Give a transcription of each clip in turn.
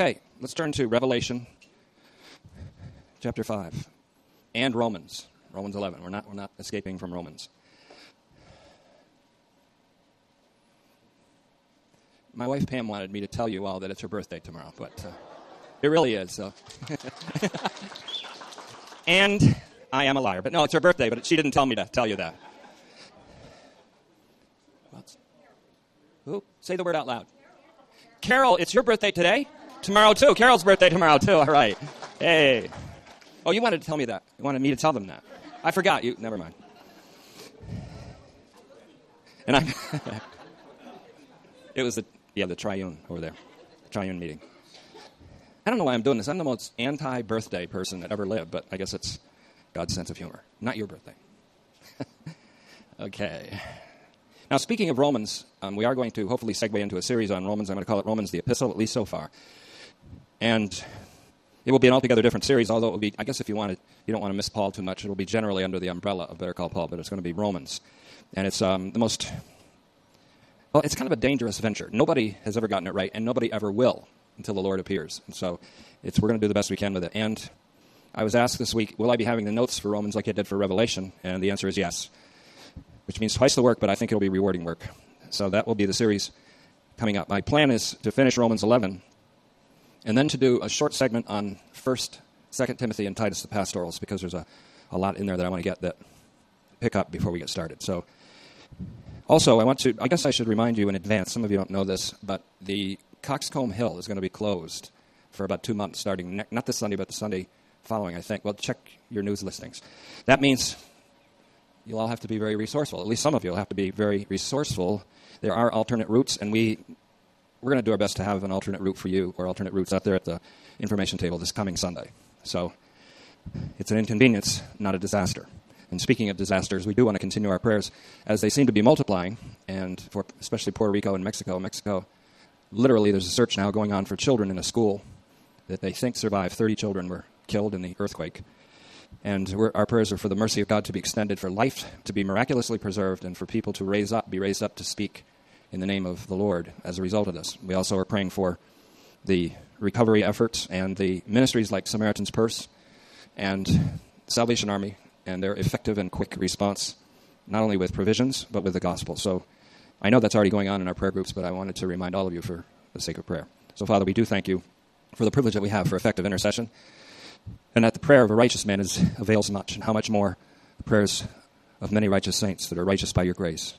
Okay, let's turn to Revelation chapter 5 and Romans. Romans 11. We're not, we're not escaping from Romans. My wife Pam wanted me to tell you all that it's her birthday tomorrow, but uh, it really is. So. and I am a liar, but no, it's her birthday, but she didn't tell me to tell you that. Ooh, say the word out loud. Carol, it's your birthday today? Tomorrow, too. Carol's birthday tomorrow, too. All right. Hey. Oh, you wanted to tell me that. You wanted me to tell them that. I forgot. You. Never mind. And I. it was the yeah the triune over there, the triune meeting. I don't know why I'm doing this. I'm the most anti-birthday person that ever lived, but I guess it's God's sense of humor. Not your birthday. okay. Now, speaking of Romans, um, we are going to hopefully segue into a series on Romans. I'm going to call it Romans the Epistle, at least so far. And it will be an altogether different series, although it will be, I guess if you want to, you don't want to miss Paul too much, it will be generally under the umbrella of Better Call Paul, but it's going to be Romans. And it's um, the most, well, it's kind of a dangerous venture. Nobody has ever gotten it right, and nobody ever will until the Lord appears. And so it's, we're going to do the best we can with it. And I was asked this week, will I be having the notes for Romans like I did for Revelation? And the answer is yes which means twice the work, but I think it'll be rewarding work. So that will be the series coming up. My plan is to finish Romans 11 and then to do a short segment on 1st, 2nd Timothy, and Titus the pastorals because there's a, a lot in there that I want to get that pick up before we get started. So also, I want to, I guess I should remind you in advance, some of you don't know this, but the Coxcomb Hill is going to be closed for about two months starting, ne- not this Sunday, but the Sunday following, I think. Well, check your news listings. That means you'll all have to be very resourceful. At least some of you will have to be very resourceful. There are alternate routes, and we we're going to do our best to have an alternate route for you or alternate routes out there at the information table this coming Sunday. So it's an inconvenience, not a disaster. And speaking of disasters, we do want to continue our prayers as they seem to be multiplying, and for especially Puerto Rico and Mexico. Mexico, literally, there's a search now going on for children in a school that they think survived. 30 children were killed in the earthquake. And our prayers are for the mercy of God to be extended, for life to be miraculously preserved, and for people to raise up, be raised up to speak in the name of the Lord as a result of this. We also are praying for the recovery efforts and the ministries like Samaritan's Purse and Salvation Army and their effective and quick response, not only with provisions, but with the gospel. So I know that's already going on in our prayer groups, but I wanted to remind all of you for the sake of prayer. So, Father, we do thank you for the privilege that we have for effective intercession and that the prayer of a righteous man is, avails much, and how much more the prayers of many righteous saints that are righteous by your grace.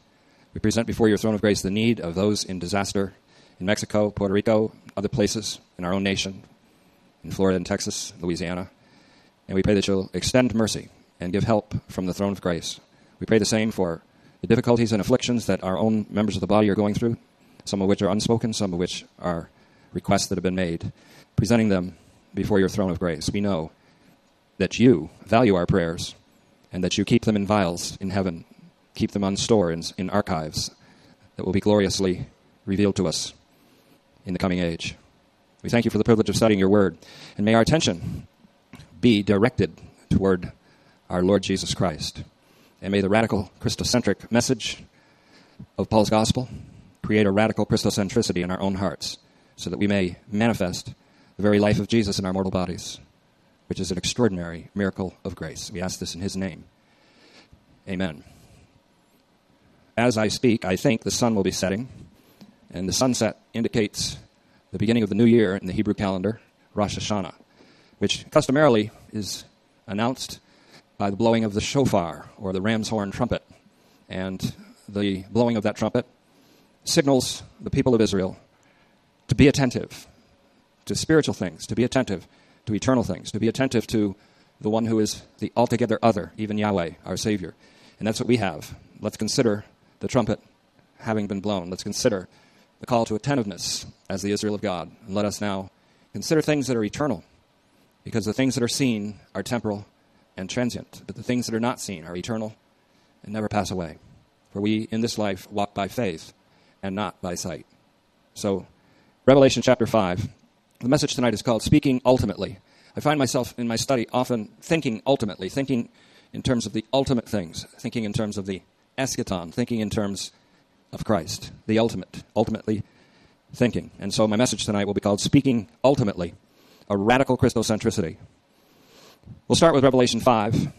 We present before your throne of grace the need of those in disaster in Mexico, Puerto Rico, other places, in our own nation, in Florida and Texas, Louisiana. And we pray that you'll extend mercy and give help from the throne of grace. We pray the same for the difficulties and afflictions that our own members of the body are going through, some of which are unspoken, some of which are requests that have been made, presenting them before your throne of grace. We know that you value our prayers and that you keep them in vials in heaven, keep them on store in, in archives that will be gloriously revealed to us in the coming age. We thank you for the privilege of studying your word, and may our attention be directed toward our Lord Jesus Christ. And may the radical Christocentric message of Paul's gospel create a radical Christocentricity in our own hearts so that we may manifest the very life of Jesus in our mortal bodies, which is an extraordinary miracle of grace. We ask this in his name. Amen. As I speak, I think the sun will be setting, and the sunset indicates the beginning of the new year in the Hebrew calendar, Rosh Hashanah, which customarily is announced by the blowing of the shofar, or the ram's horn trumpet. And the blowing of that trumpet signals the people of Israel to be attentive to spiritual things, to be attentive to eternal things, to be attentive to the one who is the altogether other, even Yahweh, our Savior. And that's what we have. Let's consider the trumpet having been blown. Let's consider the call to attentiveness as the Israel of God. And let us now consider things that are eternal, because the things that are seen are temporal and transient, but the things that are not seen are eternal and never pass away. For we in this life walk by faith and not by sight. So, Revelation chapter 5 the message tonight is called Speaking Ultimately. I find myself in my study often thinking ultimately, thinking in terms of the ultimate things, thinking in terms of the eschaton, thinking in terms of Christ, the ultimate. Ultimately, thinking. And so my message tonight will be called Speaking Ultimately, a Radical Christocentricity. We'll start with Revelation 5,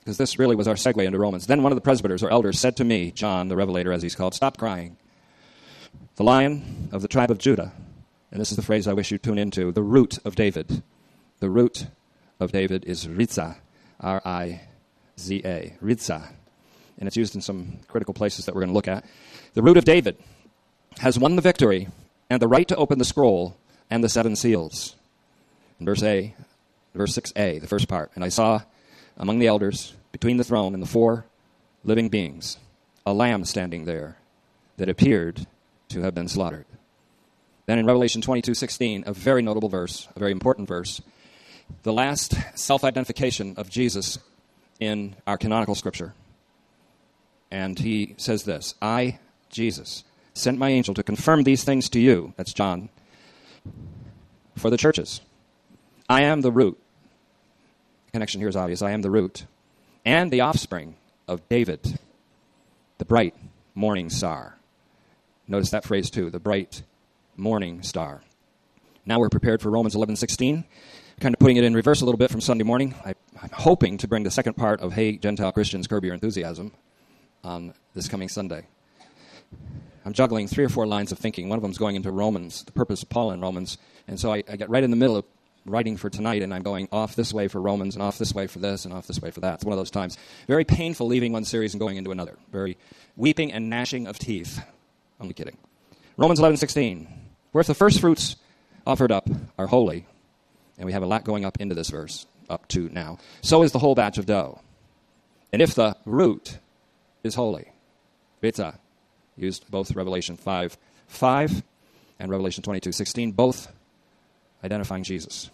because this really was our segue into Romans. Then one of the presbyters or elders said to me, John, the Revelator as he's called, Stop crying. The lion of the tribe of Judah, and this is the phrase I wish you tune into, the root of David. The root of David is Ritza, R I Z A, Ritza. And it's used in some critical places that we're going to look at. The root of David has won the victory and the right to open the scroll and the seven seals. In verse A, verse 6a, the first part, and I saw among the elders between the throne and the four living beings a lamb standing there that appeared to have been slaughtered. Then in Revelation 22:16, a very notable verse, a very important verse, the last self-identification of Jesus in our canonical scripture. And he says this, I, Jesus, sent my angel to confirm these things to you, that's John, for the churches. I am the root. Connection here is obvious. I am the root and the offspring of David, the bright morning star. Notice that phrase too, the bright morning star. Now we're prepared for Romans 11:16. Kind of putting it in reverse a little bit from Sunday morning. I, am hoping to bring the second part of Hey Gentile Christians, Curb Your Enthusiasm on this coming Sunday. I'm juggling three or four lines of thinking. One of them is going into Romans, the purpose of Paul in Romans. And so I, I get right in the middle of writing for tonight, and I'm going off this way for Romans, and off this way for this, and off this way for that. It's one of those times. Very painful leaving one series and going into another. Very weeping and gnashing of teeth. Only kidding. Romans 11:16. Where if the first fruits offered up are holy, and we have a lot going up into this verse, up to now, so is the whole batch of dough. And if the root is holy, Vita, used both Revelation 5 5 and Revelation 22 16, both identifying Jesus.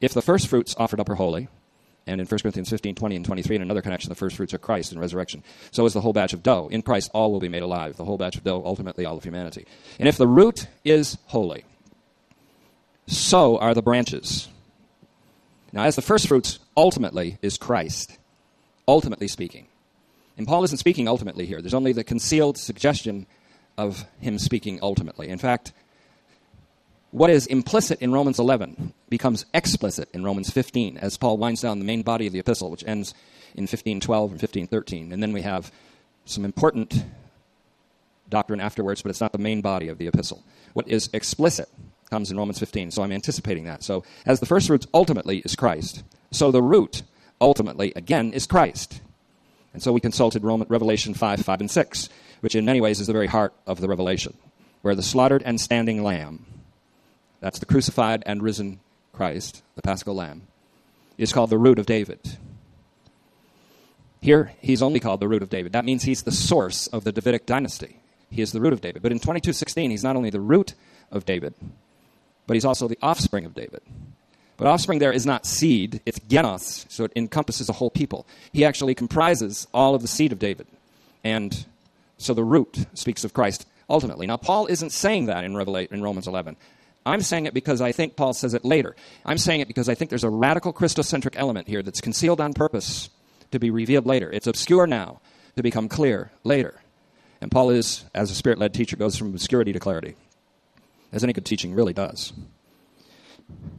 If the first fruits offered up are holy, and in 1 Corinthians 15, 20, and 23, in another connection, the first fruits are Christ in resurrection. So is the whole batch of dough. In Christ, all will be made alive. The whole batch of dough, ultimately, all of humanity. And if the root is holy, so are the branches. Now, as the first fruits, ultimately, is Christ. Ultimately speaking. And Paul isn't speaking ultimately here. There's only the concealed suggestion of him speaking ultimately. In fact, what is implicit in Romans 11 becomes explicit in Romans 15 as Paul winds down the main body of the epistle, which ends in 1512 and 1513. And then we have some important doctrine afterwards, but it's not the main body of the epistle. What is explicit comes in Romans 15, so I'm anticipating that. So, as the first fruits ultimately is Christ, so the root ultimately, again, is Christ. And so we consulted Revelation 5, 5, and 6, which in many ways is the very heart of the revelation, where the slaughtered and standing lamb, that's the crucified and risen Christ, the paschal lamb, is called the root of David. Here, he's only called the root of David. That means he's the source of the Davidic dynasty. He is the root of David. But in 22:16, he's not only the root of David, but he's also the offspring of David. But offspring there is not seed, it's genos, so it encompasses a whole people. He actually comprises all of the seed of David. And so the root speaks of Christ ultimately. Now, Paul isn't saying that in, in Romans 11. I'm saying it because I think Paul says it later. I'm saying it because I think there's a radical Christocentric element here that's concealed on purpose to be revealed later. It's obscure now to become clear later. And Paul is, as a spirit led teacher, goes from obscurity to clarity, as any good teaching really does.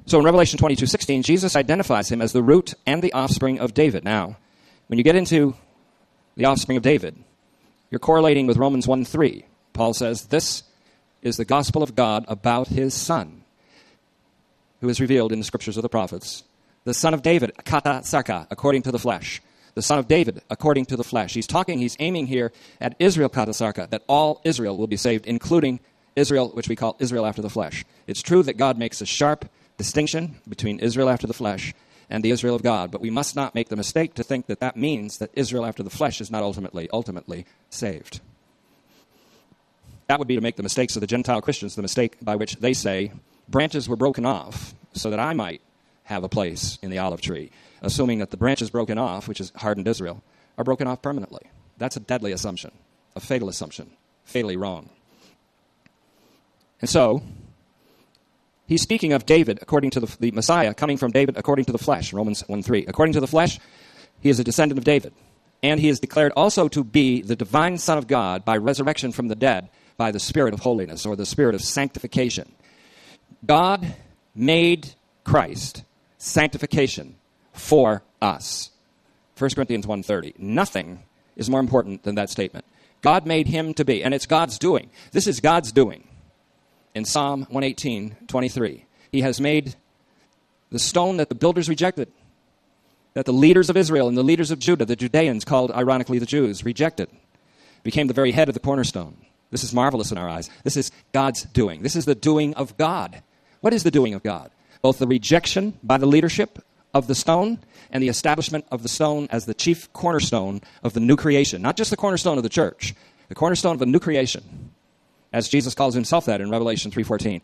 So in Revelation 22 16, Jesus identifies him as the root and the offspring of David. Now, when you get into the offspring of David, you're correlating with Romans 1 3. Paul says, This is the gospel of God about his son, who is revealed in the scriptures of the prophets. The son of David, kata sarka, according to the flesh. The son of David, according to the flesh. He's talking, he's aiming here at Israel kata sarka, that all Israel will be saved, including Israel, which we call Israel after the flesh. It's true that God makes a sharp distinction between Israel after the flesh and the Israel of God. But we must not make the mistake to think that that means that Israel after the flesh is not ultimately, ultimately saved. That would be to make the mistakes of the Gentile Christians, the mistake by which they say, branches were broken off so that I might have a place in the olive tree, assuming that the branches broken off, which is hardened Israel, are broken off permanently. That's a deadly assumption, a fatal assumption, fatally wrong. And so, He's speaking of David according to the, the Messiah coming from David according to the flesh, Romans 1 3. According to the flesh, he is a descendant of David. And he is declared also to be the divine Son of God by resurrection from the dead by the Spirit of holiness or the Spirit of sanctification. God made Christ sanctification for us. 1 Corinthians 1:30. Nothing is more important than that statement. God made him to be, and it's God's doing. This is God's doing. In Psalm 118, 23, he has made the stone that the builders rejected, that the leaders of Israel and the leaders of Judah, the Judeans called ironically the Jews, rejected, became the very head of the cornerstone. This is marvelous in our eyes. This is God's doing. This is the doing of God. What is the doing of God? Both the rejection by the leadership of the stone and the establishment of the stone as the chief cornerstone of the new creation. Not just the cornerstone of the church, the cornerstone of a new creation. As Jesus calls himself that in Revelation 3:14.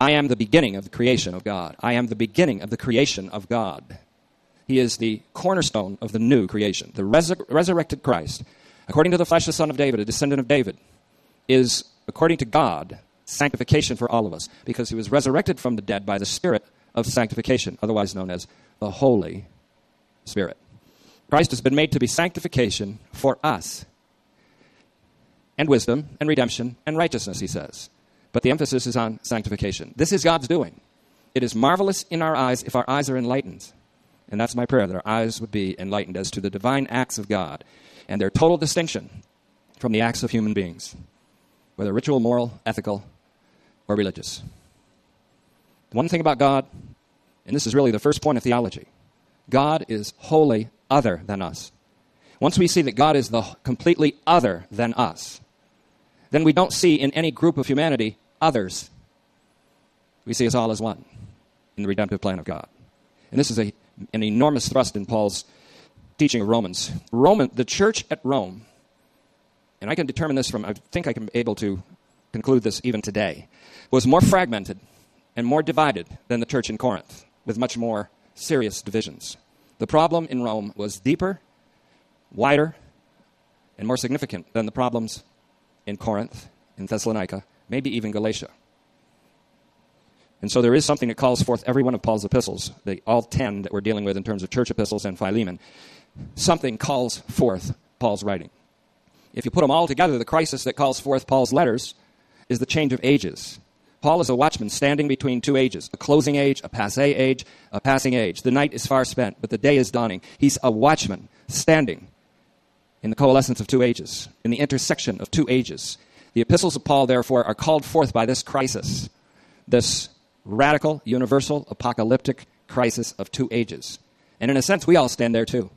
I am the beginning of the creation of God. I am the beginning of the creation of God. He is the cornerstone of the new creation. The resur- resurrected Christ, according to the flesh, the son of David, a descendant of David, is, according to God, sanctification for all of us because he was resurrected from the dead by the Spirit of sanctification, otherwise known as the Holy Spirit. Christ has been made to be sanctification for us, and wisdom, and redemption, and righteousness, he says. But the emphasis is on sanctification. This is God's doing. It is marvelous in our eyes if our eyes are enlightened. And that's my prayer, that our eyes would be enlightened as to the divine acts of God and their total distinction from the acts of human beings, whether ritual, moral, ethical, or religious. One thing about God, and this is really the first point of theology God is wholly other than us. Once we see that God is the completely other than us, then we don't see in any group of humanity others. We see us all as one in the redemptive plan of God. And this is a, an enormous thrust in Paul's teaching of Romans. Roman, the church at Rome, and I can determine this from, I think I can be able to conclude this even today, was more fragmented and more divided than the church in Corinth, with much more serious divisions. The problem in Rome was deeper, wider, and more significant than the problems in Corinth, in Thessalonica, maybe even Galatia. And so there is something that calls forth every one of Paul's epistles, the all ten that we're dealing with in terms of church epistles and Philemon. Something calls forth Paul's writing. If you put them all together, the crisis that calls forth Paul's letters is the change of ages. Paul is a watchman standing between two ages a closing age, a passe age, a passing age. The night is far spent, but the day is dawning. He's a watchman standing in the coalescence of two ages, in the intersection of two ages. The epistles of Paul, therefore, are called forth by this crisis, this radical, universal, apocalyptic crisis of two ages. And in a sense, we all stand there too.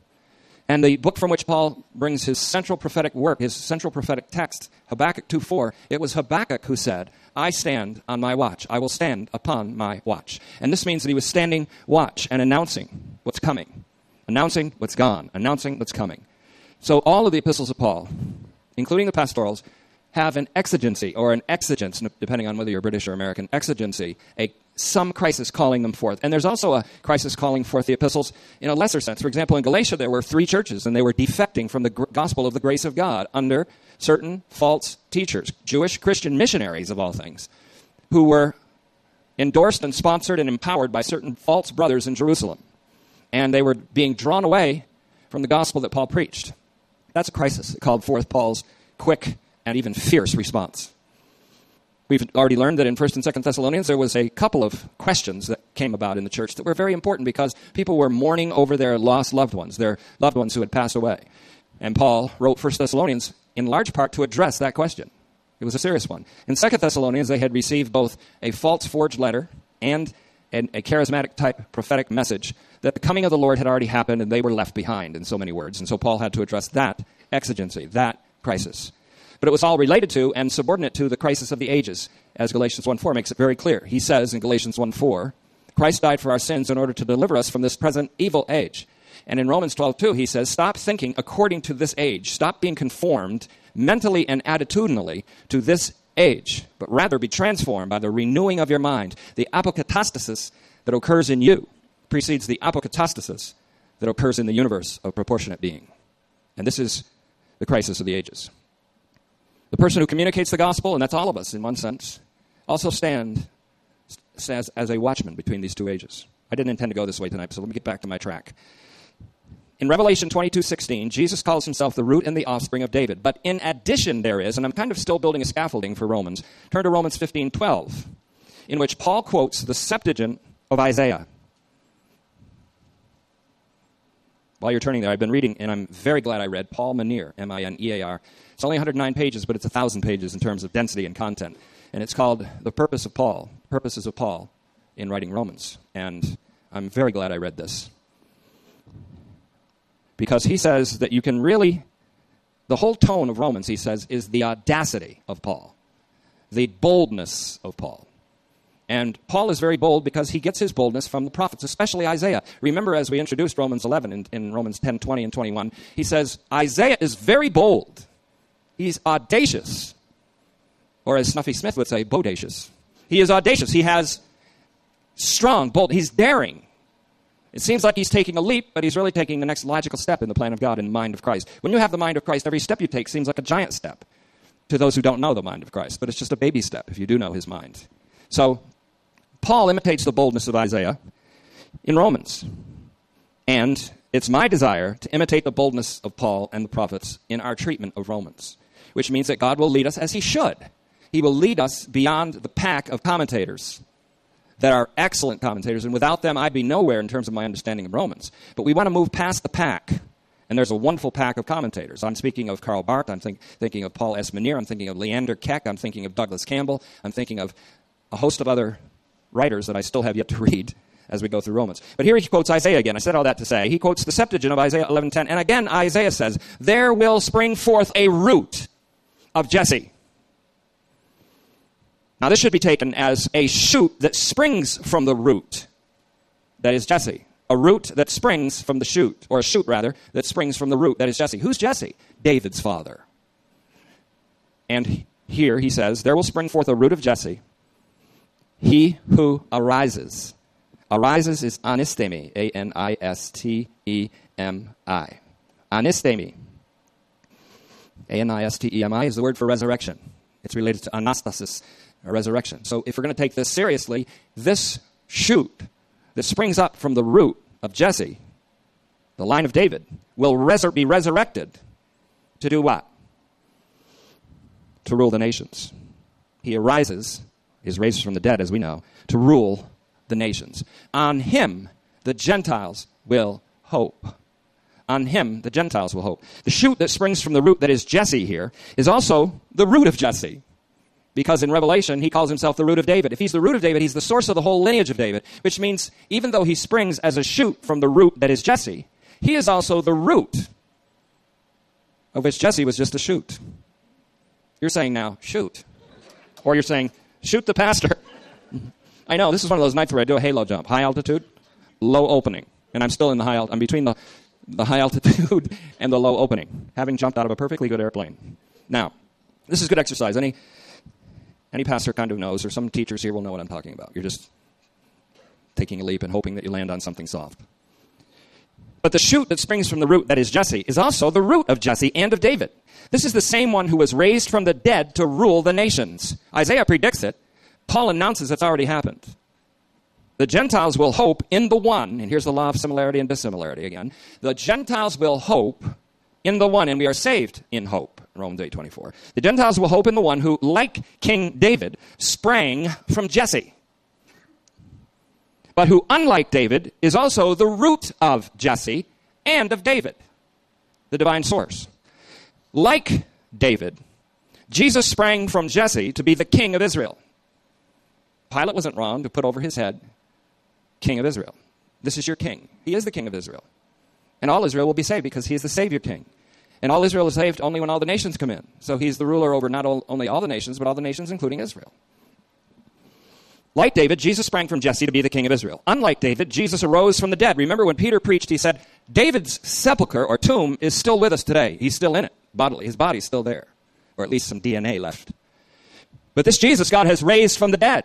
And the book from which Paul brings his central prophetic work, his central prophetic text, Habakkuk 2:4, it was Habakkuk who said, "I stand on my watch. I will stand upon my watch." And this means that he was standing watch and announcing what's coming, announcing what's gone, announcing what's coming. So all of the epistles of Paul, including the pastorals, have an exigency or an exigence, depending on whether you're British or American, exigency, a some crisis calling them forth. And there's also a crisis calling forth the epistles in a lesser sense. For example, in Galatia, there were three churches, and they were defecting from the gospel of the grace of God under certain false teachers, Jewish Christian missionaries, of all things, who were endorsed and sponsored and empowered by certain false brothers in Jerusalem. And they were being drawn away from the gospel that Paul preached. That's a crisis that called forth Paul's quick and even fierce response. We've already learned that in 1st and 2nd Thessalonians there was a couple of questions that came about in the church that were very important because people were mourning over their lost loved ones, their loved ones who had passed away. And Paul wrote 1st Thessalonians in large part to address that question. It was a serious one. In 2nd Thessalonians they had received both a false forged letter and a charismatic type prophetic message that the coming of the Lord had already happened and they were left behind, in so many words. And so Paul had to address that exigency, that crisis. But it was all related to and subordinate to the crisis of the ages, as Galatians 1.4 makes it very clear. He says in Galatians 1.4, Christ died for our sins in order to deliver us from this present evil age. And in Romans 12.2, he says, Stop thinking according to this age. Stop being conformed mentally and attitudinally to this age, but rather be transformed by the renewing of your mind. The apokatastasis that occurs in you precedes the apokatastasis that occurs in the universe of proportionate being. And this is the crisis of the ages. The person who communicates the gospel, and that's all of us in one sense, also stand as, as a watchman between these two ages. I didn't intend to go this way tonight, so let me get back to my track. In Revelation 22:16, Jesus calls himself the root and the offspring of David. But in addition there is, and I'm kind of still building a scaffolding for Romans. Turn to Romans 15:12, in which Paul quotes the Septuagint of Isaiah. While you're turning there, I've been reading, and I'm very glad I read Paul Minear, M I N E A R. It's only 109 pages, but it's 1,000 pages in terms of density and content. And it's called The Purpose of Paul, Purposes of Paul in Writing Romans. And I'm very glad I read this. Because he says that you can really, the whole tone of Romans, he says, is the audacity of Paul, the boldness of Paul. And Paul is very bold because he gets his boldness from the prophets, especially Isaiah. Remember, as we introduced Romans 11 in, in, Romans 10, 20, and 21, he says, Isaiah is very bold. He's audacious. Or as Snuffy Smith would say, bodacious. He is audacious. He has strong, bold, he's daring. It seems like he's taking a leap, but he's really taking the next logical step in the plan of God in the mind of Christ. When you have the mind of Christ, every step you take seems like a giant step to those who don't know the mind of Christ, but it's just a baby step if you do know his mind. So Paul imitates the boldness of Isaiah in Romans. And it's my desire to imitate the boldness of Paul and the prophets in our treatment of Romans, which means that God will lead us as He should. He will lead us beyond the pack of commentators that are excellent commentators, and without them, I'd be nowhere in terms of my understanding of Romans. But we want to move past the pack, and there's a wonderful pack of commentators. I'm speaking of Karl Barth, I'm think, thinking of Paul S. Minear, I'm thinking of Leander Keck, I'm thinking of Douglas Campbell, I'm thinking of a host of other writers that I still have yet to read as we go through Romans. But here he quotes Isaiah again. I said all that to say. He quotes the Septuagint of Isaiah 11:10. And again Isaiah says, "There will spring forth a root of Jesse." Now this should be taken as a shoot that springs from the root that is Jesse. A root that springs from the shoot, or a shoot rather, that springs from the root that is Jesse. Who's Jesse? David's father. And here he says, There will spring forth a root of Jesse, he who arises. Arises is anistemi, A N I S T E M I. Anistemi. A N I S T E M I is the word for resurrection. It's related to anastasis, a resurrection. So if we're going to take this seriously, this shoot that springs up from the root of Jesse, the line of David, will resur- be resurrected to do what? To rule the nations. He arises is raised from the dead, as we know, to rule the nations. On him, the Gentiles will hope. On him, the Gentiles will hope. The shoot that springs from the root that is Jesse here is also the root of Jesse. Because in Revelation, he calls himself the root of David. If he's the root of David, he's the source of the whole lineage of David, which means even though he springs as a shoot from the root that is Jesse, he is also the root of which Jesse was just a shoot. You're saying now, shoot. Or you're saying, Shoot the pastor. I know, this is one of those nights where I do a halo jump. High altitude, low opening. And I'm still in the high altitude. I'm between the, the high altitude and the low opening, having jumped out of a perfectly good airplane. Now, this is good exercise. Any, any pastor kind of knows, or some teachers here will know what I'm talking about. You're just taking a leap and hoping that you land on something soft. But the shoot that springs from the root that is Jesse is also the root of Jesse and of David. This is the same one who was raised from the dead to rule the nations. Isaiah predicts it. Paul announces it's already happened. The Gentiles will hope in the one, and here's the law of similarity and dissimilarity again. The Gentiles will hope in the one, and we are saved in hope. Romans 8 24. The Gentiles will hope in the one who, like King David, sprang from Jesse. But who, unlike David, is also the root of Jesse and of David, the divine source. Like David, Jesus sprang from Jesse to be the king of Israel. Pilate wasn't wrong to put over his head, King of Israel. This is your king. He is the king of Israel. And all Israel will be saved because he is the Savior king. And all Israel is saved only when all the nations come in. So he's the ruler over not only all the nations, but all the nations, including Israel. Like David, Jesus sprang from Jesse to be the king of Israel. Unlike David, Jesus arose from the dead. Remember when Peter preached, he said, David's sepulchre or tomb is still with us today. He's still in it bodily. His body's still there, or at least some DNA left. But this Jesus, God has raised from the dead.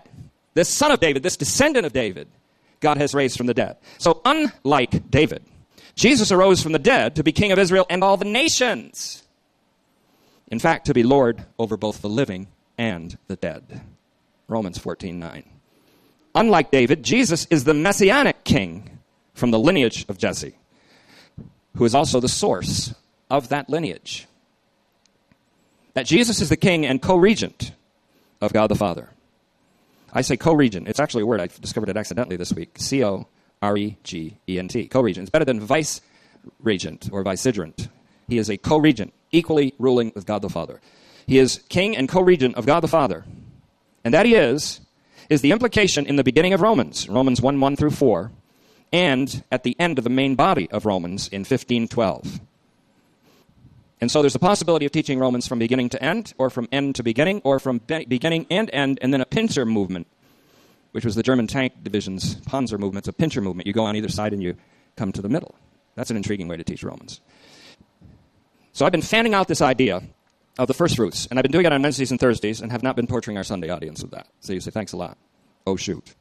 This son of David, this descendant of David, God has raised from the dead. So, unlike David, Jesus arose from the dead to be king of Israel and all the nations. In fact, to be Lord over both the living and the dead. Romans 14 9. Unlike David, Jesus is the messianic king from the lineage of Jesse. who is also the source of that lineage. That Jesus is the king and co regent of God the Father. I say co regent. It's actually a word. I discovered it accidentally this week. C O R E G E N T. Co regent. It's better than vice regent or vicegerent. He is a co regent, equally ruling with God the Father. He is king and co regent of God the Father. And that he is, is the implication in the beginning of Romans, Romans 1 1 through 4, and at the end of the main body of Romans in 1512. And so there's a possibility of teaching Romans from beginning to end, or from end to beginning, or from be- beginning and end, and then a pincer movement, which was the German tank division's Panzer movement. It's a pincer movement. You go on either side and you come to the middle. That's an intriguing way to teach Romans. So I've been fanning out this idea of the first fruits, and I've been doing it on Wednesdays and Thursdays, and have not been torturing our Sunday audience with that. So you say, thanks a lot. Oh, shoot.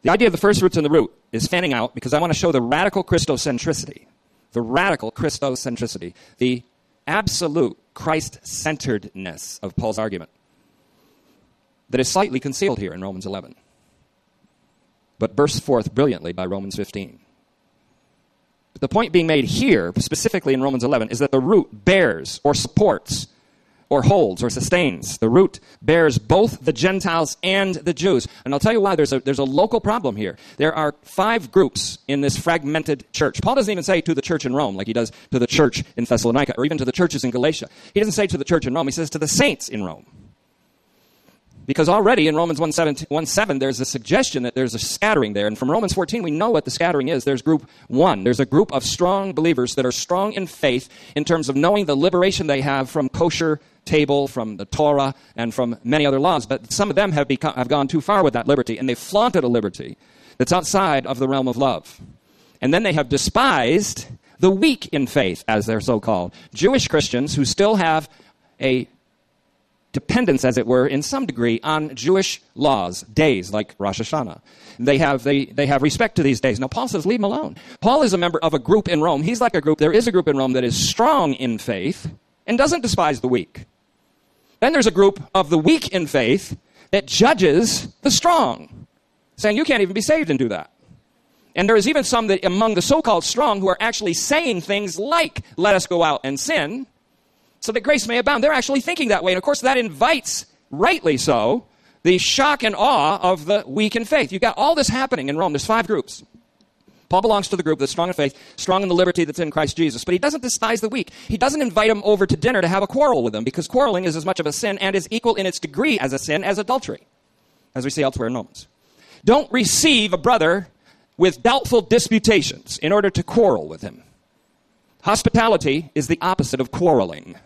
The idea of the first fruits and the root is fanning out because I want to show the radical Christocentricity the radical Christocentricity, the absolute Christ centeredness of Paul's argument that is slightly concealed here in Romans 11, but bursts forth brilliantly by Romans 15. But the point being made here, specifically in Romans 11, is that the root bears or supports or holds or sustains. The root bears both the Gentiles and the Jews. And I'll tell you why there's a, there's a local problem here. There are five groups in this fragmented church. Paul doesn't even say to the church in Rome like he does to the church in Thessalonica or even to the churches in Galatia. He doesn't say to the church in Rome, he says to the saints in Rome. Because already in Romans 1 7, 1 7, there's a suggestion that there's a scattering there. And from Romans 14, we know what the scattering is. There's group one. There's a group of strong believers that are strong in faith in terms of knowing the liberation they have from kosher table, from the Torah, and from many other laws. But some of them have, become, have gone too far with that liberty, and they've flaunted a liberty that's outside of the realm of love. And then they have despised the weak in faith, as they're so called. Jewish Christians who still have a dependence, as it were, in some degree on Jewish laws, days like Rosh Hashanah. They have, they, they have respect to these days. Now, Paul says, leave them alone. Paul is a member of a group in Rome. He's like a group. There is a group in Rome that is strong in faith and doesn't despise the weak. Then there's a group of the weak in faith that judges the strong, saying you can't even be saved and do that. And there is even some that among the so called strong who are actually saying things like, let us go out and sin, so that grace may abound. They're actually thinking that way. And of course, that invites, rightly so, the shock and awe of the weak in faith. You've got all this happening in Rome. There's five groups. Paul belongs to the group that's strong in faith, strong in the liberty that's in Christ Jesus. But he doesn't despise the weak. He doesn't invite them over to dinner to have a quarrel with them because quarreling is as much of a sin and is equal in its degree as a sin as adultery, as we see elsewhere in Romans. Don't receive a brother with doubtful disputations in order to quarrel with him. Hospitality is the opposite of quarreling.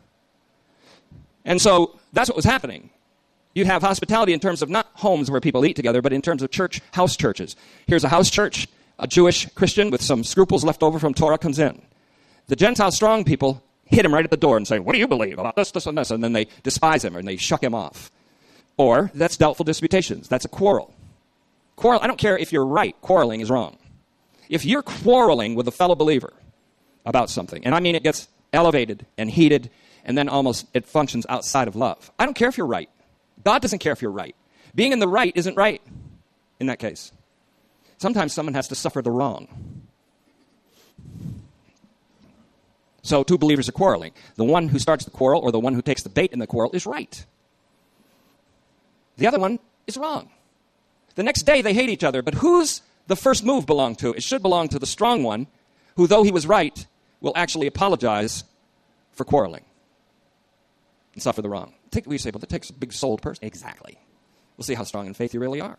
And so that's what was happening. You'd have hospitality in terms of not homes where people eat together, but in terms of church, house churches. Here's a house church. A Jewish Christian with some scruples left over from Torah comes in. The Gentile strong people hit him right at the door and say, What do you believe about this, this, and this? And then they despise him and they shuck him off. Or that's doubtful disputations. That's a quarrel. Quarrel, I don't care if you're right, quarreling is wrong. If you're quarreling with a fellow believer about something, and I mean it gets elevated and heated and then almost it functions outside of love. I don't care if you're right. God doesn't care if you're right. Being in the right isn't right in that case. Sometimes someone has to suffer the wrong. So two believers are quarreling. The one who starts the quarrel or the one who takes the bait in the quarrel is right. The other one is wrong. The next day they hate each other, but who's the first move belong to? It should belong to the strong one, who, though he was right, will actually apologize for quarreling and suffer the wrong. Take, we say, well, that takes a big souled person. Exactly. We'll see how strong in faith you really are.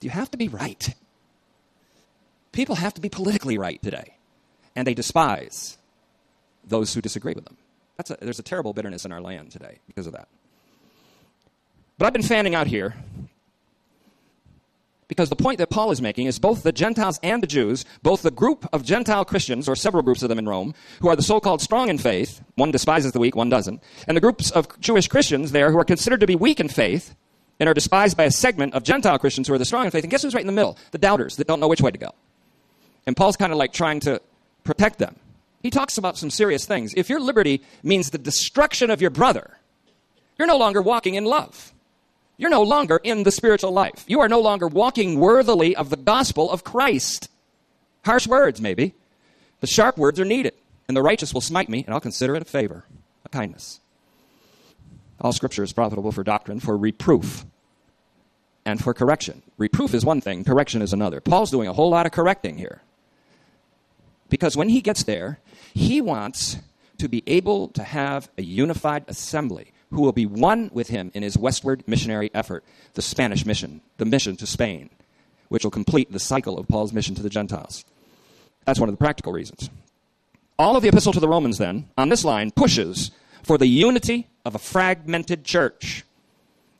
You have to be right. People have to be politically right today, and they despise those who disagree with them. That's a, there's a terrible bitterness in our land today because of that. But I've been fanning out here because the point that Paul is making is both the Gentiles and the Jews, both the group of Gentile Christians, or several groups of them in Rome, who are the so called strong in faith, one despises the weak, one doesn't, and the groups of Jewish Christians there who are considered to be weak in faith and are despised by a segment of Gentile Christians who are the strong in faith. And guess who's right in the middle? The doubters that don't know which way to go. And Paul's kind of like trying to protect them. He talks about some serious things. If your liberty means the destruction of your brother, you're no longer walking in love. You're no longer in the spiritual life. You are no longer walking worthily of the gospel of Christ. Harsh words, maybe. The sharp words are needed, and the righteous will smite me, and I'll consider it a favor, a kindness. All scripture is profitable for doctrine, for reproof, and for correction. Reproof is one thing, correction is another. Paul's doing a whole lot of correcting here. Because when he gets there, he wants to be able to have a unified assembly who will be one with him in his westward missionary effort, the Spanish mission, the mission to Spain, which will complete the cycle of Paul's mission to the Gentiles. That's one of the practical reasons. All of the epistle to the Romans, then, on this line, pushes for the unity of a fragmented church.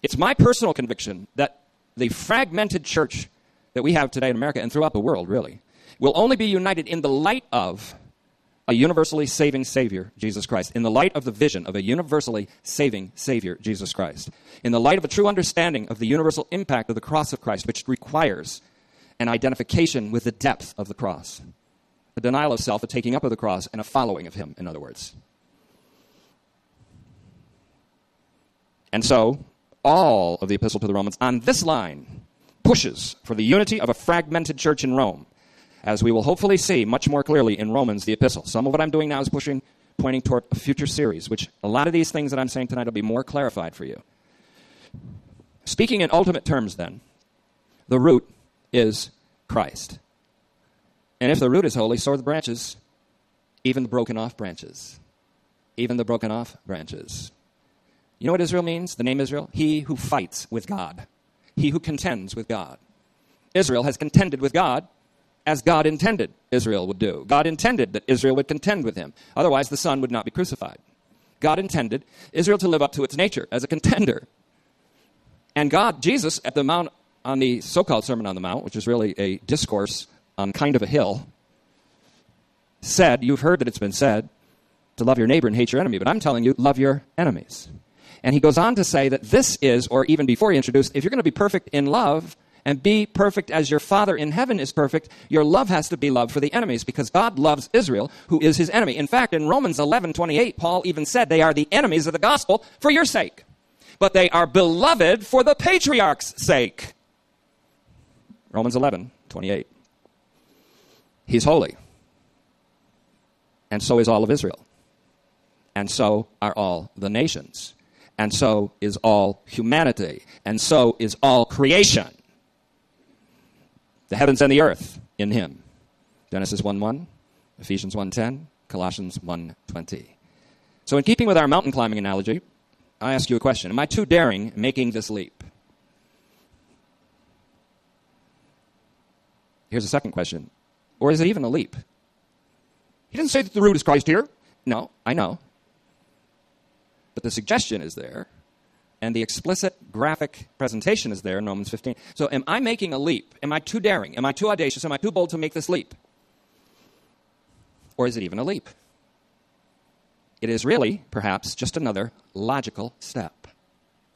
It's my personal conviction that the fragmented church that we have today in America and throughout the world, really, will only be united in the light of a universally saving Savior, Jesus Christ, in the light of the vision of a universally saving Savior, Jesus Christ, in the light of a true understanding of the universal impact of the cross of Christ, which requires an identification with the depth of the cross, a denial of self, a taking up of the cross, and a following of Him, in other words. And so, all of the Epistle to the Romans on this line pushes for the unity of a fragmented church in Rome, as we will hopefully see much more clearly in Romans, the Epistle. Some of what I'm doing now is pushing, pointing toward a future series, which a lot of these things that I'm saying tonight will be more clarified for you. Speaking in ultimate terms, then, the root is Christ. And if the root is holy, so are the branches, even the broken off branches. Even the broken off branches. You know what Israel means? The name Israel? He who fights with God, he who contends with God. Israel has contended with God as God intended Israel would do. God intended that Israel would contend with him. Otherwise, the Son would not be crucified. God intended Israel to live up to its nature as a contender. And God, Jesus, at the Mount, on the so called Sermon on the Mount, which is really a discourse on kind of a hill, said, You've heard that it's been said to love your neighbor and hate your enemy, but I'm telling you, love your enemies. And he goes on to say that this is, or even before he introduced, if you're going to be perfect in love and be perfect as your Father in heaven is perfect, your love has to be love for the enemies because God loves Israel, who is his enemy. In fact, in Romans 11 28, Paul even said they are the enemies of the gospel for your sake, but they are beloved for the patriarch's sake. Romans 11 28. He's holy. And so is all of Israel. And so are all the nations and so is all humanity, and so is all creation. The heavens and the earth in him. Genesis 1 1, Ephesians 1 10, Colossians 1 20. So, in keeping with our mountain climbing analogy, I ask you a question Am I too daring making this leap? Here's a second question Or is it even a leap? He didn't say that the root is Christ here. No, I know. But the suggestion is there, and the explicit graphic presentation is there in Romans 15. So, am I making a leap? Am I too daring? Am I too audacious? Am I too bold to make this leap? Or is it even a leap? It is really, perhaps, just another logical step.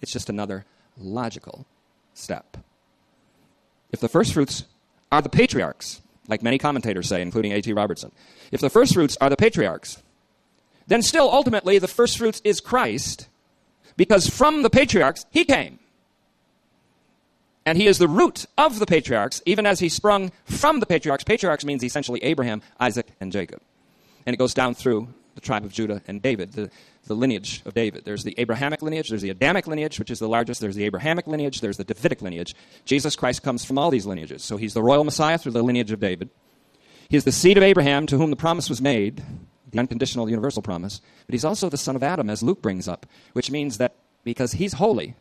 It's just another logical step. If the first fruits are the patriarchs, like many commentators say, including A.T. Robertson, if the first fruits are the patriarchs, then still ultimately the first fruits is Christ because from the patriarchs he came. And he is the root of the patriarchs, even as he sprung from the patriarchs. Patriarchs means essentially Abraham, Isaac, and Jacob. And it goes down through the tribe of Judah and David, the, the lineage of David. There's the Abrahamic lineage, there's the Adamic lineage, which is the largest, there's the Abrahamic lineage, there's the Davidic lineage. Jesus Christ comes from all these lineages. So he's the royal Messiah through the lineage of David. He is the seed of Abraham to whom the promise was made, the unconditional universal promise, but he's also the son of Adam, as Luke brings up, which means that because he's holy,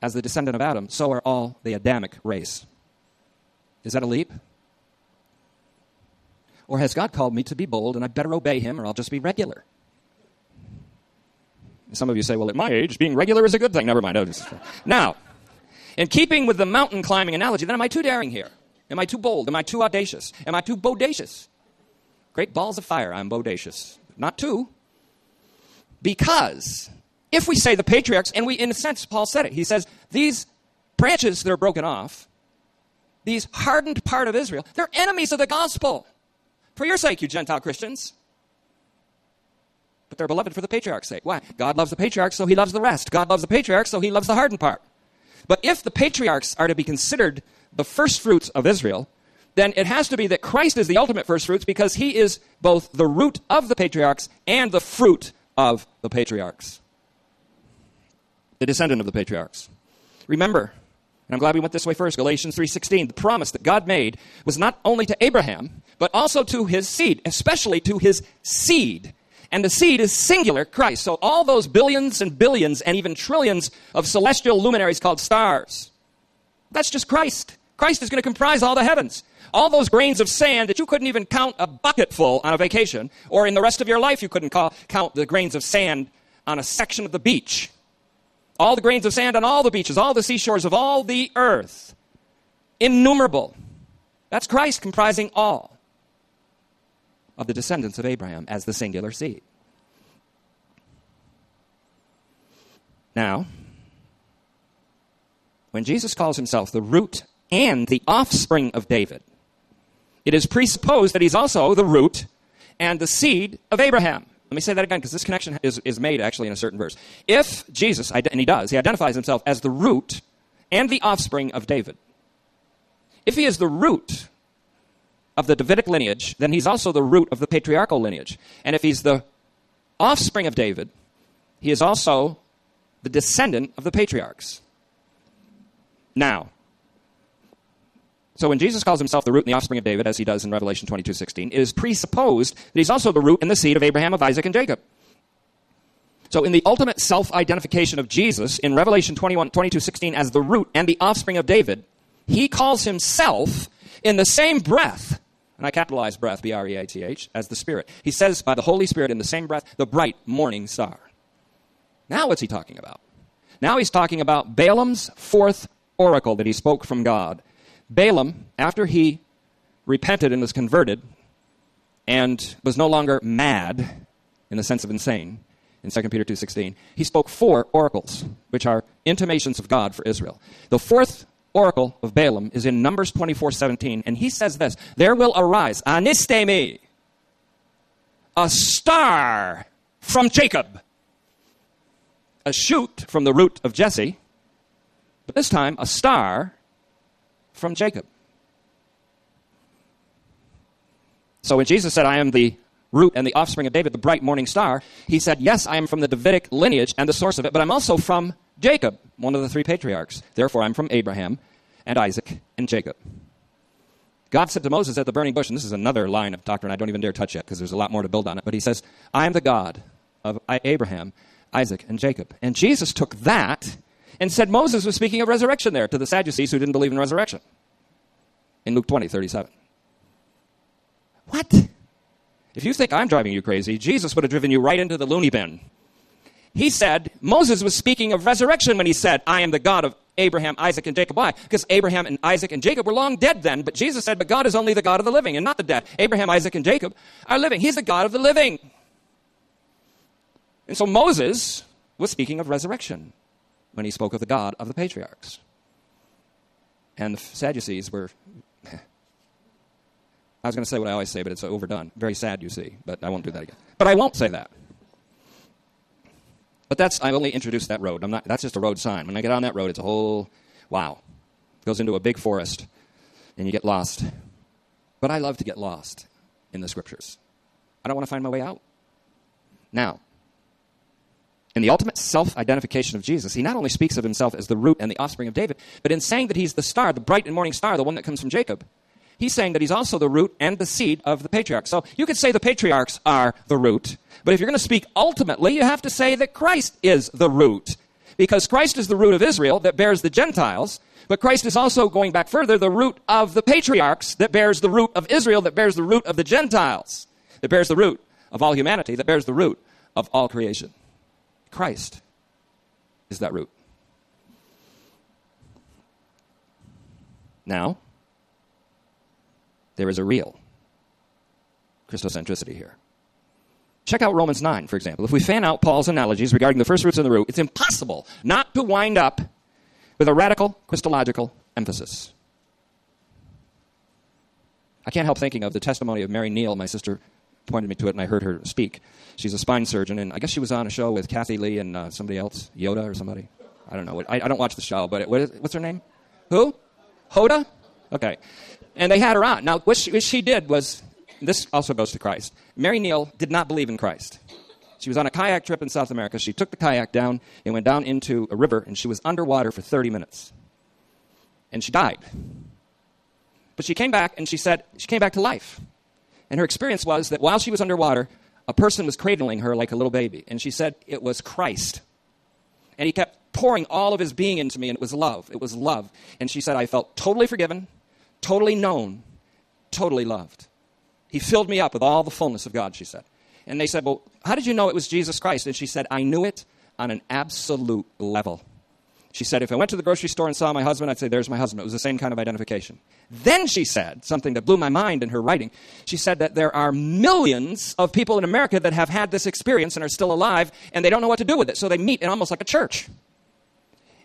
as the descendant of Adam, so are all the Adamic race. Is that a leap? Or has God called me to be bold and I better obey him or I'll just be regular? Some of you say, well, at my age, being regular is a good thing. Never mind. Oh, just... Now, in keeping with the mountain climbing analogy, then am I too daring here? Am I too bold? Am I too audacious? Am I too bodacious? Great balls of fire, I'm bodacious. Not two. Because if we say the patriarchs, and we, in a sense, Paul said it, he says, these branches that are broken off, these hardened part of Israel, they're enemies of the gospel. For your sake, you Gentile Christians. But they're beloved for the patriarch's sake. Why? God loves the patriarchs, so he loves the rest. God loves the patriarchs, so he loves the hardened part. But if the patriarchs are to be considered the first fruits of Israel, then it has to be that Christ is the ultimate first fruits because he is both the root of the patriarchs and the fruit of the patriarchs, the descendant of the patriarchs. Remember, and I'm glad we went this way first, Galatians 3:16, the promise that God made was not only to Abraham, but also to his seed, especially to his seed. And the seed is singular, Christ. So all those billions and billions and even trillions of celestial luminaries called stars, that's just Christ. Christ is going to comprise all the heavens. All those grains of sand that you couldn't even count a bucket full on a vacation, or in the rest of your life you couldn't call, count the grains of sand on a section of the beach. All the grains of sand on all the beaches, all the seashores of all the earth. Innumerable. That's Christ comprising all of the descendants of Abraham as the singular seed. Now, when Jesus calls himself the root and the offspring of David, it is presupposed that he's also the root and the seed of Abraham. Let me say that again because this connection is, is made actually in a certain verse. If Jesus, and he does, he identifies himself as the root and the offspring of David. If he is the root of the Davidic lineage, then he's also the root of the patriarchal lineage. And if he's the offspring of David, he is also the descendant of the patriarchs. Now, so when Jesus calls himself the root and the offspring of David, as he does in Revelation 22 16, it is presupposed that he's also the root and the seed of Abraham, of Isaac, and Jacob. So in the ultimate self-identification of Jesus in Revelation 21, 22 16 as the root and the offspring of David, he calls himself in the same breath, and I capitalize breath, B R E A T H, as the Spirit. He says by the Holy Spirit in the same breath, the bright morning star. Now what's he talking about? Now he's talking about Balaam's fourth oracle that he spoke from God Balaam, after he repented and was converted and was no longer mad in the sense of insane in 2 Peter 2:16, he spoke four oracles, which are intimations of God for Israel. The fourth oracle of Balaam is in Numbers 24:17, and he says this, "There will arise anistemi, a star from Jacob, a shoot from the root of Jesse, but this time a star from Jacob. So when Jesus said, I am the root and the offspring of David, the bright morning star, he said, Yes, I am from the Davidic lineage and the source of it, but I'm also from Jacob, one of the three patriarchs. Therefore, I'm from Abraham and Isaac and Jacob. God said to Moses at the burning bush, and this is another line of doctrine I don't even dare touch yet because there's a lot more to build on it, but he says, I am the God of Abraham, Isaac, and Jacob. And Jesus took that and said Moses was speaking of resurrection there to the Sadducees who didn't believe in resurrection in Luke 20, 37. What? If you think I'm driving you crazy, Jesus would have driven you right into the loony bin. He said, Moses was speaking of resurrection when he said, I am the God of Abraham, Isaac, and Jacob. Why? Because Abraham and Isaac and Jacob were long dead then, but Jesus said, But God is only the God of the living and not the dead. Abraham, Isaac, and Jacob are living. He's the God of the living. And so Moses was speaking of resurrection when he spoke of the God of the patriarchs. And the Sadducees were. I was going to say what I always say, but it's overdone. Very sad, you see, but I won't do that again. But I won't say that. But that's, I only introduced that road. I'm not, that's just a road sign. When I get on that road, it's a whole, wow. It goes into a big forest, and you get lost. But I love to get lost in the scriptures. I don't want to find my way out. Now, in the ultimate self identification of Jesus, he not only speaks of himself as the root and the offspring of David, but in saying that he's the star, the bright and morning star, the one that comes from Jacob, he's saying that he's also the root and the seed of the patriarchs. So you could say the patriarchs are the root, but if you're going to speak ultimately, you have to say that Christ is the root. Because Christ is the root of Israel that bears the Gentiles, but Christ is also going back further, the root of the patriarchs that bears the root of Israel, that bears the root of the Gentiles, that bears the root of all humanity, that bears the root of all creation. Christ is that root. Now, there is a real Christocentricity here. Check out Romans 9, for example. If we fan out Paul's analogies regarding the first roots and the root, it's impossible not to wind up with a radical Christological emphasis. I can't help thinking of the testimony of Mary Neal, my sister pointed me to it, and I heard her speak. She's a spine surgeon, and I guess she was on a show with Kathie Lee and uh, somebody else, Yoda or somebody. I don't know. I, I don't watch the show, but it, what is, what's her name? Who? Hoda? Okay. And they had her on. Now, what she, what she did was this also goes to Christ. Mary Neal did not believe in Christ. She was on a kayak trip in South America. She took the kayak down and went down into a river, and she was underwater for 30 minutes. And she died. But she came back and she said, she came back to life. And her experience was that while she was underwater, a person was cradling her like a little baby. And she said it was Christ. And he kept pouring all of his being into me, and it was love. It was love. And she said, I felt totally forgiven, totally known, totally loved. He filled me up with all the fullness of God, she said. And they said, Well, how did you know it was Jesus Christ? And she said, I knew it on an absolute level. She said, if I went to the grocery store and saw my husband, I'd say, there's my husband. It was the same kind of identification. Then she said something that blew my mind in her writing. She said that there are millions of people in America that have had this experience and are still alive, and they don't know what to do with it. So they meet in almost like a church.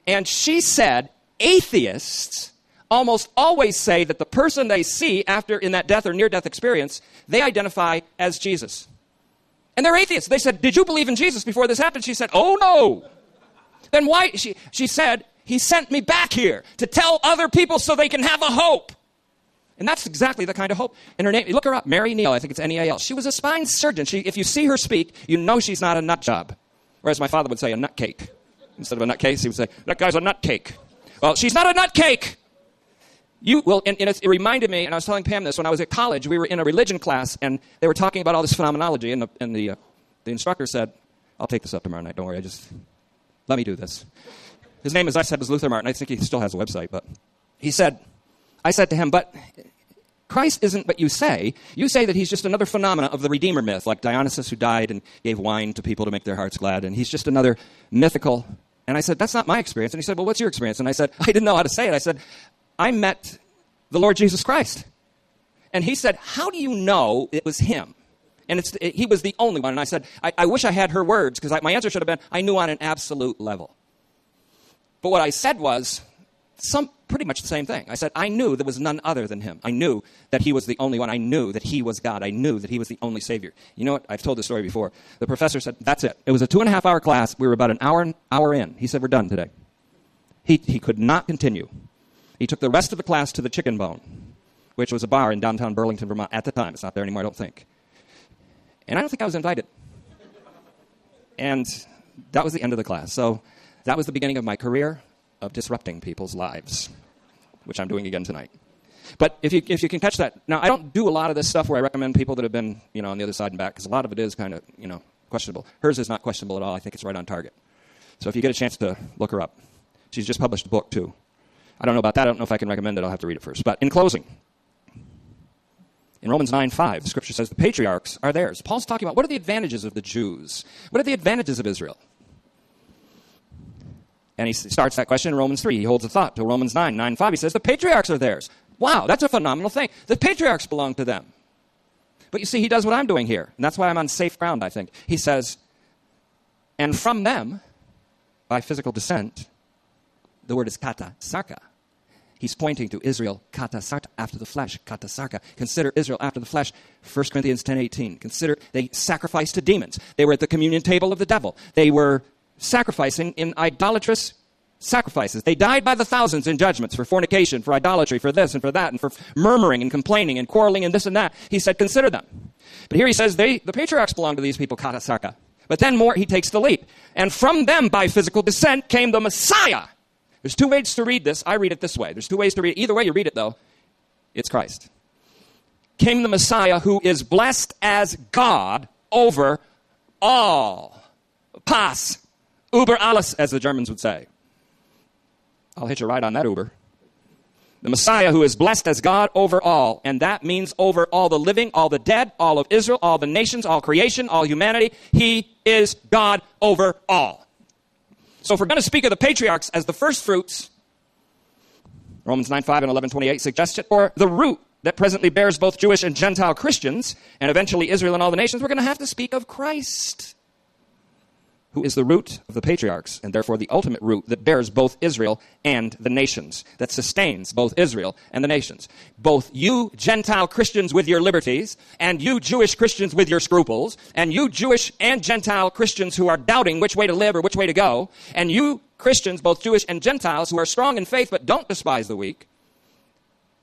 And she said, atheists almost always say that the person they see after in that death or near death experience, they identify as Jesus. And they're atheists. They said, Did you believe in Jesus before this happened? She said, Oh no. Then why? She, she said, He sent me back here to tell other people so they can have a hope. And that's exactly the kind of hope. And her name, look her up, Mary Neal, I think it's N E A L. She was a spine surgeon. She, if you see her speak, you know she's not a nut job. Whereas my father would say a nut cake. Instead of a nut case, he would say, That guy's a nut cake. Well, she's not a nut cake. You, well, and, and it reminded me, and I was telling Pam this, when I was at college, we were in a religion class, and they were talking about all this phenomenology, and the, and the, uh, the instructor said, I'll take this up tomorrow night, don't worry, I just let me do this. His name, as I said, was Luther Martin. I think he still has a website, but he said, I said to him, but Christ isn't what you say. You say that he's just another phenomena of the Redeemer myth, like Dionysus who died and gave wine to people to make their hearts glad, and he's just another mythical. And I said, That's not my experience. And he said, Well, what's your experience? And I said, I didn't know how to say it. I said, I met the Lord Jesus Christ. And he said, How do you know it was him? And it, he was the only one. And I said, I, I wish I had her words because my answer should have been, I knew on an absolute level. But what I said was some, pretty much the same thing. I said, I knew there was none other than him. I knew that he was the only one. I knew that he was God. I knew that he was the only Savior. You know what? I've told this story before. The professor said, That's it. It was a two and a half hour class. We were about an hour, hour in. He said, We're done today. He, he could not continue. He took the rest of the class to the Chicken Bone, which was a bar in downtown Burlington, Vermont at the time. It's not there anymore, I don't think. And I don't think I was invited. And that was the end of the class. So that was the beginning of my career of disrupting people's lives, which I'm doing again tonight. But if you, if you can catch that, now I don't do a lot of this stuff where I recommend people that have been, you know, on the other side and back, because a lot of it is kind of, you know, questionable. Hers is not questionable at all. I think it's right on target. So if you get a chance to look her up, she's just published a book too. I don't know about that. I don't know if I can recommend it. I'll have to read it first. But in closing, in Romans 9 5, the scripture says the patriarchs are theirs. Paul's talking about what are the advantages of the Jews? What are the advantages of Israel? And he starts that question in Romans 3. He holds a thought to Romans 9 9 5. He says the patriarchs are theirs. Wow, that's a phenomenal thing. The patriarchs belong to them. But you see, he does what I'm doing here. And that's why I'm on safe ground, I think. He says, and from them, by physical descent, the word is kata, sarka. He's pointing to Israel, kata sarka, after the flesh, kata sarka. Consider Israel after the flesh, 1 Corinthians 10 18. Consider they sacrificed to demons. They were at the communion table of the devil. They were sacrificing in idolatrous sacrifices. They died by the thousands in judgments for fornication, for idolatry, for this and for that, and for murmuring and complaining and quarreling and this and that. He said, consider them. But here he says, they, the patriarchs belong to these people, kata sarka. But then more, he takes the leap. And from them, by physical descent, came the Messiah there's two ways to read this. I read it this way. There's two ways to read it. Either way you read it, though, it's Christ. Came the Messiah who is blessed as God over all. Pass. Uber alles, as the Germans would say. I'll hit you right on that Uber. The Messiah who is blessed as God over all. And that means over all the living, all the dead, all of Israel, all the nations, all creation, all humanity. He is God over all. So if we're going to speak of the patriarchs as the first fruits, Romans 9 5 and 11 28 suggest it, or the root that presently bears both Jewish and Gentile Christians, and eventually Israel and all the nations, we're going to have to speak of Christ who is the root of the patriarchs, and therefore the ultimate root that bears both Israel and the nations, that sustains both Israel and the nations. Both you Gentile Christians with your liberties, and you Jewish Christians with your scruples, and you Jewish and Gentile Christians who are doubting which way to live or which way to go, and you Christians, both Jewish and Gentiles, who are strong in faith but don't despise the weak,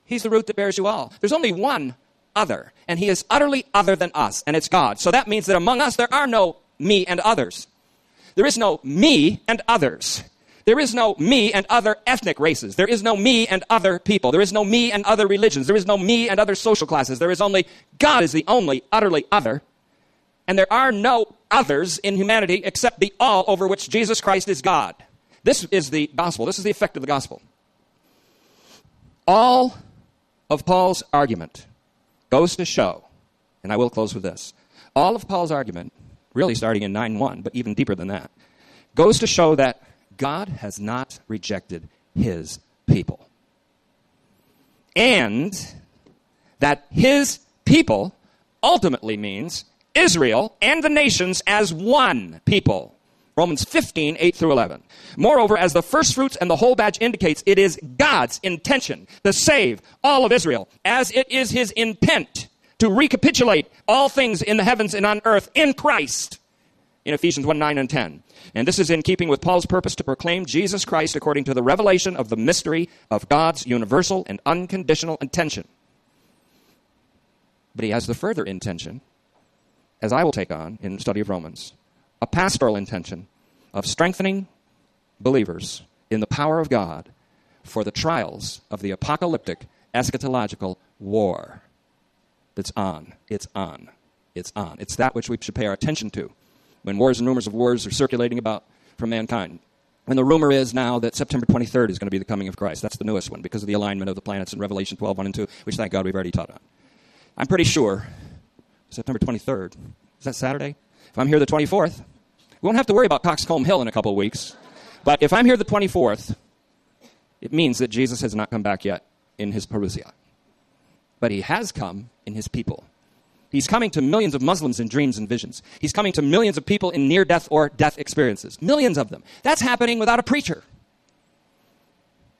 He's the root that bears you all. There's only one other, and he is utterly other than us, and it's God. So that means that among us there are no me and others. There is no me and others. There is no me and other ethnic races. There is no me and other people. There is no me and other religions. There is no me and other social classes. There is only God is the only utterly other. And there are no others in humanity except the all over which Jesus Christ is God. This is the gospel. This is the effect of the gospel. All of Paul's argument goes to show, and I will close with this all of Paul's argument, really starting in 9 1, but even deeper than that, goes to show that God has not rejected his people. And that his people ultimately means Israel and the nations as one people. Romans 15, 8 through 11. Moreover, as the first fruits and the whole batch indicates, it is God's intention to save all of Israel, as it is his intent to recapitulate all things in the heavens and on earth in Christ in Ephesians 1 9 and 10. And this is in keeping with Paul's purpose to proclaim Jesus Christ according to the revelation of the mystery of God's universal and unconditional intention. But he has the further intention, as I will take on in the study of Romans, a pastoral intention of strengthening believers in the power of God for the trials of the apocalyptic eschatological war that's on. It's on. It's on. It's that which we should pay our attention to when wars and rumors of wars are circulating about from mankind. And the rumor is now that September 23rd is going to be the coming of Christ. That's the newest one because of the alignment of the planets in Revelation 12, 1 and 2, which thank God we've already taught on. I'm pretty sure September 23rd, is that Saturday? If I'm here the 24th, we won't have to worry about Coxcomb Hill in a couple of weeks. But if I'm here the 24th, it means that Jesus has not come back yet in his parousia. But he has come in his people. He's coming to millions of Muslims in dreams and visions. He's coming to millions of people in near death or death experiences. Millions of them. That's happening without a preacher.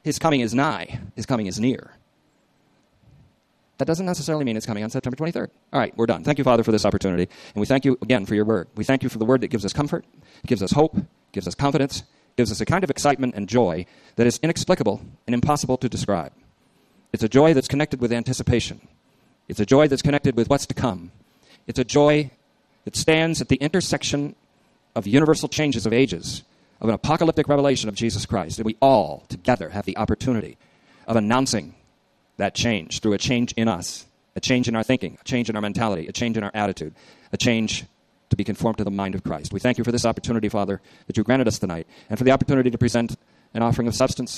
His coming is nigh, his coming is near. That doesn't necessarily mean it's coming on September 23rd. All right, we're done. Thank you, Father, for this opportunity. And we thank you again for your word. We thank you for the word that gives us comfort, gives us hope, gives us confidence, gives us a kind of excitement and joy that is inexplicable and impossible to describe. It's a joy that's connected with anticipation. It's a joy that's connected with what's to come. It's a joy that stands at the intersection of universal changes of ages, of an apocalyptic revelation of Jesus Christ. And we all together have the opportunity of announcing that change through a change in us, a change in our thinking, a change in our mentality, a change in our attitude, a change to be conformed to the mind of Christ. We thank you for this opportunity, Father, that you granted us tonight, and for the opportunity to present an offering of substance